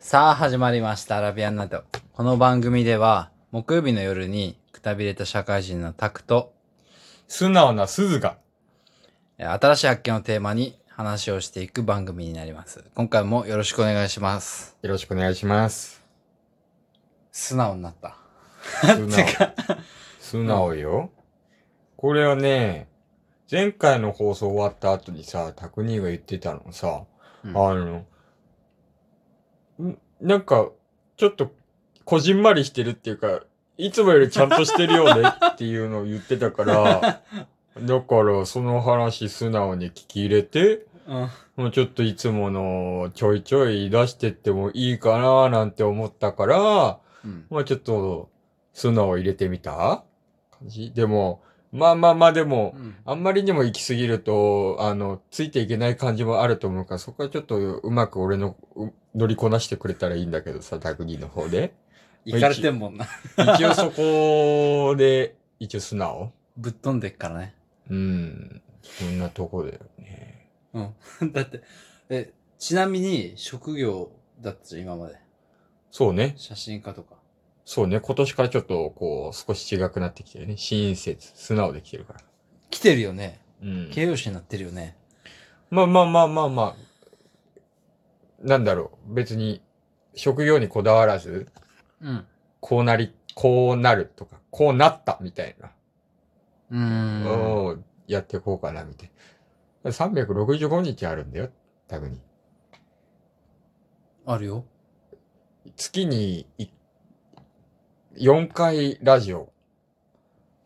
さあ始まりました、アラビアンナイト。この番組では、木曜日の夜にくたびれた社会人のタクと、素直な鈴が。えー新しい発見をテーマに話をしていく番組になります。今回もよろしくお願いします。よろしくお願いします。素直になった。素直。素直よ。これはね、前回の放送終わった後にさ、タクニーが言ってたのさ、うんあの、んなんか、ちょっと、こじんまりしてるっていうか、いつもよりちゃんとしてるよねっていうのを言ってたから、だから、その話素直に聞き入れて、うん。もうちょっといつものちょいちょい出してってもいいかななんて思ったから、うん。まあちょっと素直入れてみた感じでも、まあまあまあでも、うんあんまりにも行き過ぎると、あの、ついていけない感じもあると思うから、そこはちょっとうまく俺のう乗りこなしてくれたらいいんだけどさ、タグニーの方で。行かれてんもんな。一応そこで、一応素直ぶっ飛んでっからね。うん。そんなとこだよね。うん。だって、え、ちなみに職業だったじゃん、今まで。そうね。写真家とか。そうね。今年からちょっと、こう、少し違くなってきてるね。親切、素直できてるから。来てるよね。うん。形容詞になってるよね。まあまあまあまあまあ。なんだろう。別に、職業にこだわらず、うん。こうなり、こうなるとか、こうなったみたいな。うーん。をやっていこうかな、みたいな。365日あるんだよ、タグに。あるよ。月にい4回ラジオ。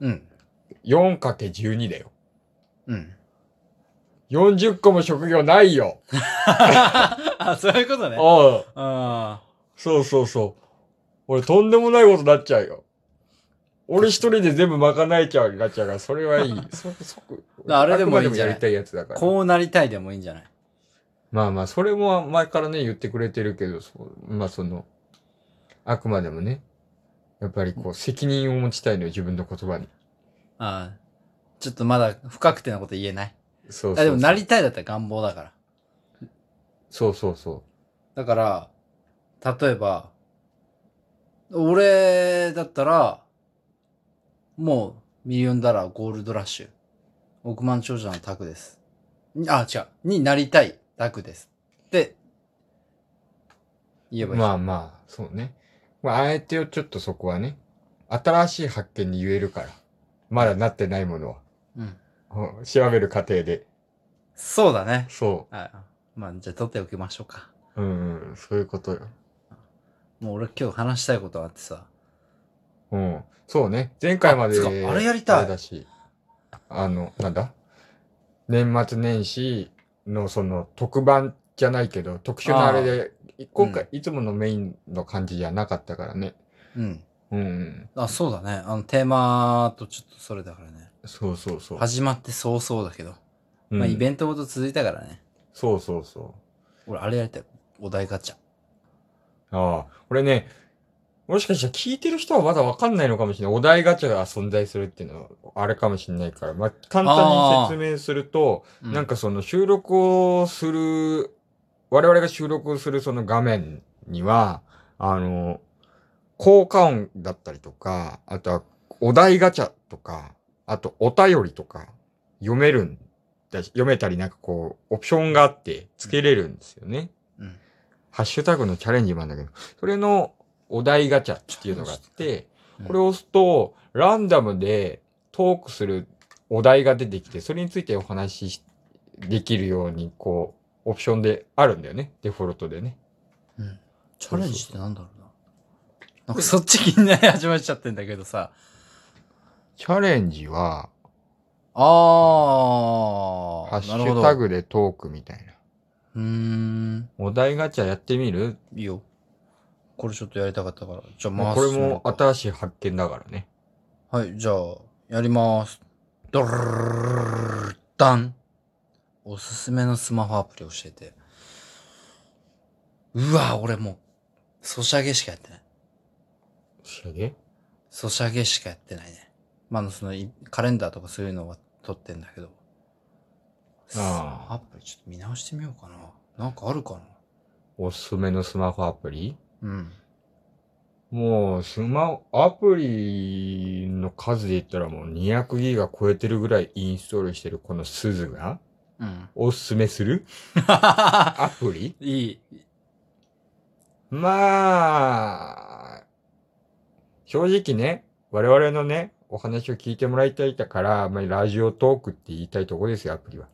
うん。4×12 だよ。うん。40個も職業ないよ。あ、そういうことね。ああ。あそうそうそう。俺とんでもないことになっちゃうよ。俺一人で全部賄えちゃうになっちゃうから、それはいい。そ、そこ。あれでもいいんじゃない？あくまでもやりたいやつだから。こうなりたいでもいいんじゃない？まあまあ、それも前からね、言ってくれてるけど、そうまあその、あくまでもね、やっぱりこう、責任を持ちたいのよ、自分の言葉に。ああ。ちょっとまだ不確定なこと言えない？そうそうそう。あでもなりたいだったら願望だから。そうそうそだから、例えば、俺だったら、もうミリオンダラーゴールドラッシュ。億万長者のタクです。あ、違う。になりたいタクです。って、言えう。ばいい。まあまあ、そうね。まあ、あえてよ、ちょっとそこはね、新しい発見に言えるから。まだなってないものは。うん。うん調べる過程で。そうだね。そあまあ、じゃあ取っておきましょうか。う。うん、うん、そういうことよ。もう俺今日話したいことあってさ。うん。そうね。前回まで。あつかあれやりたいあれだし。あの、なんだ？年末年始のその特番じゃないけど、特殊なあれで、今回、いつものメインの感じじゃなかったからね。うん。うん。あ、そうだね。あの、テーマとちょっとそれだからね。そうそうそう。始まって早々だけど。うんまあ、イベントごと続いたからね。そうそうそ俺、あれやりたい。お題ガチャ。う。ああ。俺ね、もしかしたら聞いてる人はまだわかんないのかもしれない。お題ガチャが存在するっていうのは、あれかもしれないから。まあ、簡単に説明すると、うなんかその収録をする、我々が収録をするその画面には、あの、効果音だったりとか、あとはお題ガチャとか、あとお便りとか読めるんだし、読めたりなんかこう、オプションがあって付けれるんですよね。うん。ハッシュタグのチャレンジもあるんだけど、それのお題ガチャっていうのがあって、うんこれを押すと、ランダムでトークするお題が出てきて、それについてお話ししできるように、こう、オプションであるんだよね。デフォルトでね。うん。チャレンジってなんだろうな。なんか そっち気になり始まっちゃってんだけどさ。チャレンジは、あー。ハッシュタグでトークみたいな。うーん。お題ガチャやってみる？いいよ。これちょっとやりたかったから。じゃあまあ回すこれも新しい発見だからね。はい、じゃあ、やります。ドルルルルルルダン。おすすめのスマホアプリ教えて。うわ、俺もう、ソシャゲしかやってない。仕上げソシャゲしかやってないね。まあその、いカレンダーとかそういうのは撮ってんだけど。あアプリちょっと見直してみようかな。なんかあるかな？おすすめのスマホアプリ？うん。もう、スマホ、アプリの数で言ったらもう200ギガ超えてるぐらいインストールしてるこの鈴がうん。おすすめする？アプリ？いい。まあ、正直ね、我々のね、お話を聞いてもらいたいだから、まあ、ラジオトークって言いたいとこですよ、アプリは。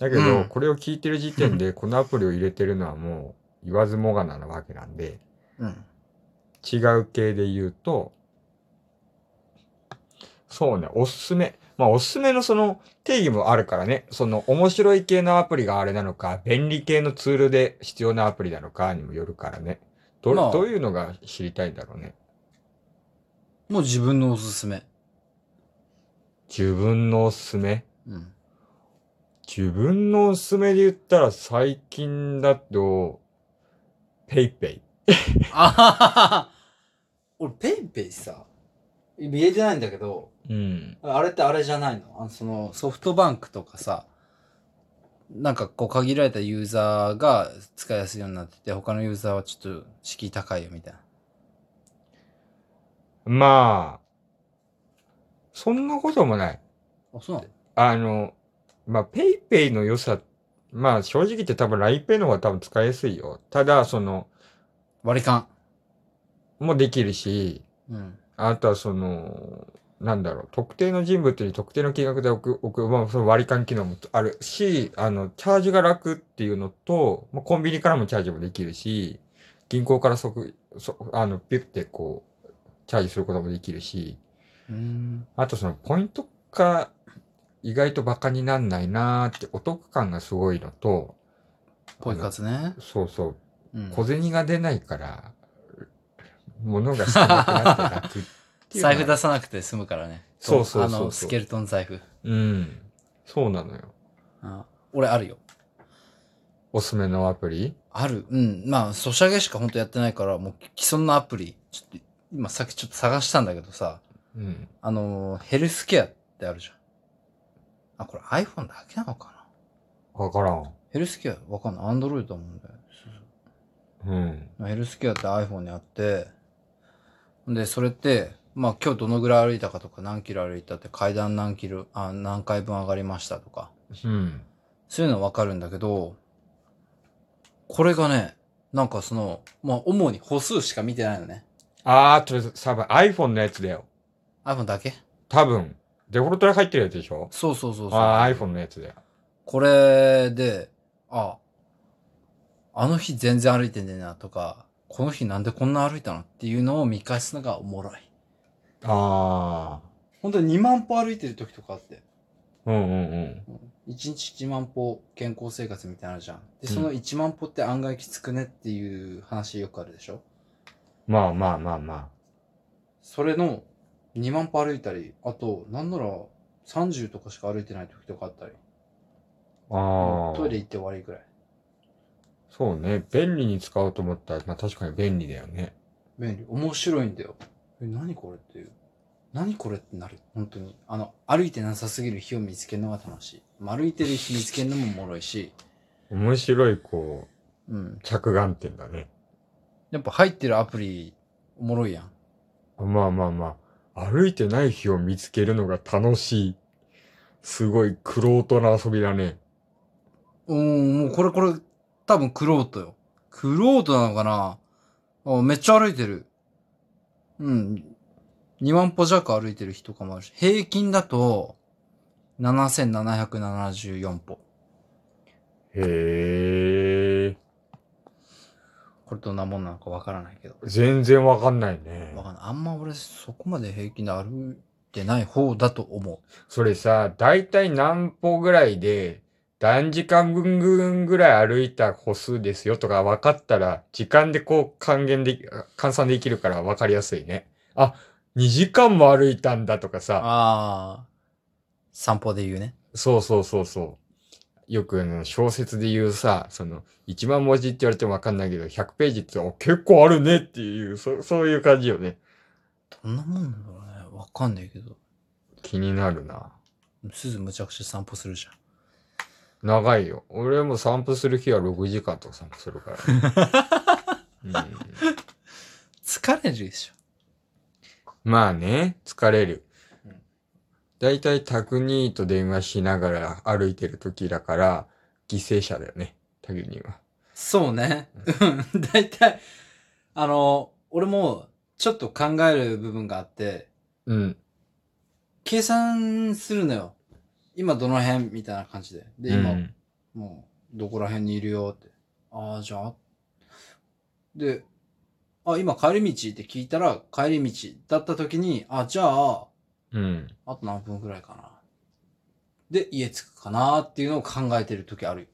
だけど、うんこれを聞いてる時点で、このアプリを入れてるのはもう、言わずもがななわけなんで、うん。違う系で言うと、そうね、おすすめ。まあ、おすすめのその定義もあるからね、その面白い系のアプリがあれなのか、便利系のツールで必要なアプリなのかにもよるからね。ど,、まあどういうのが知りたいんだろうね。もう自分のおすすめ。自分のおすすめ？うん。自分のおすすめで言ったら最近だと、ペイペイ。あははは俺、ペイペイさ、見えてないんだけど、うん。あれってあれじゃないの？あのそのソフトバンクとかさ、なんかこう限られたユーザーが使いやすいようになってて、他のユーザーはちょっと敷居高いよみたいな。まあ、そんなこともない。あ、そうなの？あの、まあ、ペイペイの良さ、まあ、正直言って多分 LINEPay の方が多分使いやすいよ。ただ、その、割り勘。もできるし、うん。あとはその、なんだろう、特定の人物に特定の金額で置く、置く、まあ、その割り勘機能もあるし、あの、チャージが楽っていうのと、まあ、コンビニからもチャージもできるし、銀行から即、そあの、ピュってこう、チャージすることもできるし、うん。あとそのポイントが意外とバカになんないなーってお得感がすごいのと、ポイ活ね。そうそう、うん。小銭が出ないから、物が少なくなって楽って 財布出さなくて済むからね。そうそうそうあの、スケルトン財布。うん。そうなのよ。あ俺あるよ。おすすめのアプリ？ある。うん。まあ、ソシャゲしか本当やってないから、もう既存のアプリ、ちょっと、今さっきちょっと探したんだけどさ、うん。あのー、ヘルスケアってあるじゃん。あ、これ iPhone だけなのかな？わからん。ヘルスケアわかんない。Android だもんだよ。うん。ヘルスケアって iPhone にあって、で、それって、まあ今日どのぐらい歩いたかとか何キロ歩いたって階段何キロ、あ、何回分上がりましたとか、うん。そういうのわかるんだけど、これがね、なんかその、まあ主に歩数しか見てないのね。あー、とりあえず、多分 iPhone のやつだよ。iPhone だけ？多分。デフォルトで入ってるやつでしょ？そうそうそうそう。あー、iPhone のやつだよ。これで、あ、あの日全然歩いてねえなとか、この日なんでこんな歩いたのっていうのを見返すのがおもろい。あ本当に2万歩歩いてる時とかあって。ー。うんうんうん。1日1万歩健康生活みたいなのあるじゃん。で、その1万歩って案外きつくねっていう話よくあるでしょ？まあまあまあまそれの2万歩歩いたり、あと、なんなら30とかしか歩いてない時とかあったり。あ。ああ。トイレ行って終わりぐらい。そうね。便利に使おうと思ったら、まあ確かに便利だよね。便利。面白いんだよ。え、何これっていう。何これってなる。本当に。あの、歩いてなさすぎる日を見つけるのが楽しい。まあ歩いてる日見つけるのもおもろいし、面白い、こうん。う、着眼点だね。やっぱ入ってるアプリ、おもろいやん。まあまあまあ。歩いてない日を見つけるのが楽しい。すごい、クロートな遊びだね。うん、もうこれこれ、多分クロートよ。クロートなのかな？あめっちゃ歩いてる。うん。2万歩弱歩いてる人とかもあるし、平均だと、7774歩。へえ。これどんなもんなのかわからないけど。全然わかんないねわ。かんない。あんま俺そこまで平均で歩いてない方だと思それさ、だいたい何歩ぐらいで、何時間分ぐらい歩いた歩数ですよとか分かったら、時間でこう還元でき、換算できるから分かりやすいね。あ、2時間も歩いたんだとかう。さ、ああ。散歩で言うね。そうそうそうそう。よく小説で言うさ、その、1万文字って言われても分かんないけど、100ページってお結構あるねっていう、そそういう感じよね。どんなもんだろうね。わかんないけど。気になるな。すずむちゃくちゃ散歩するじゃん。長いよ。俺も散歩する日は6時間とか散歩するから、うん疲れるでしょ。まあね、疲れるうん。だいたいタクニーと電話しながら歩いてる時だから、犠牲者だよね、タクニーは。そうね。うん。だいたい、あの、俺もちょっと考える部分があって、うん。計算するのよ。今どの辺みたいな感じで。で、今、うんもう、どこら辺にいるよって。ああ、じゃあ。で、あ、今帰り道って聞いたら、帰り道だった時に、あ、じゃあ、うん。あと何分くらいかな。で、家着くかなっていうのを考えてる時あるよ。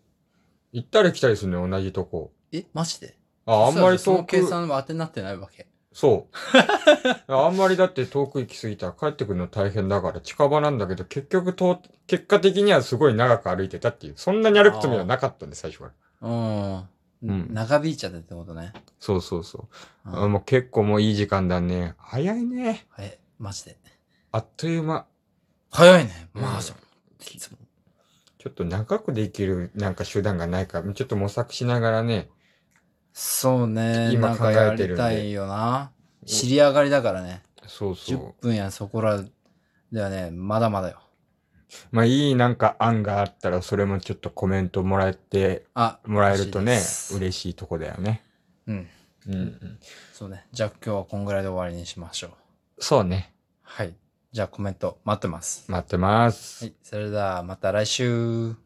行ったり来たりするの同じとこ。え、マジで？あ、あんまりその遠く。計算は当てになってないわけ。そう。あんまりだって遠く行き過ぎたら帰ってくるの大変だから近場なんだけど、結局と、結果的にはすごい長く歩いてたっていう。そんなに歩くつもりはなかったんで、最初から。うん。うん長引いちゃったってことね。そうそうそう。うんあもう結構もういい時間だね。早いね。はい、マジで。あっという間。早いね。うんまあ、そう。いつも。ちょっと長くできるなんか手段がないから、ちょっと模索しながらね。そうね。今なんかや考えてるんたいよな。知り上がりだからね。10そうそう。分やそこらではね、まだまだよ。まあいいなんか案があったら、それもちょっとコメントもらえて、あ、もらえるとね嬉しいで、す嬉しいとこだよね。うん。うんうん。そうね。じゃあ今日はこんぐらいで終わりにしましょう。そうね。はい。じゃあコメント待ってます。待ってます。はい。それではまた来週。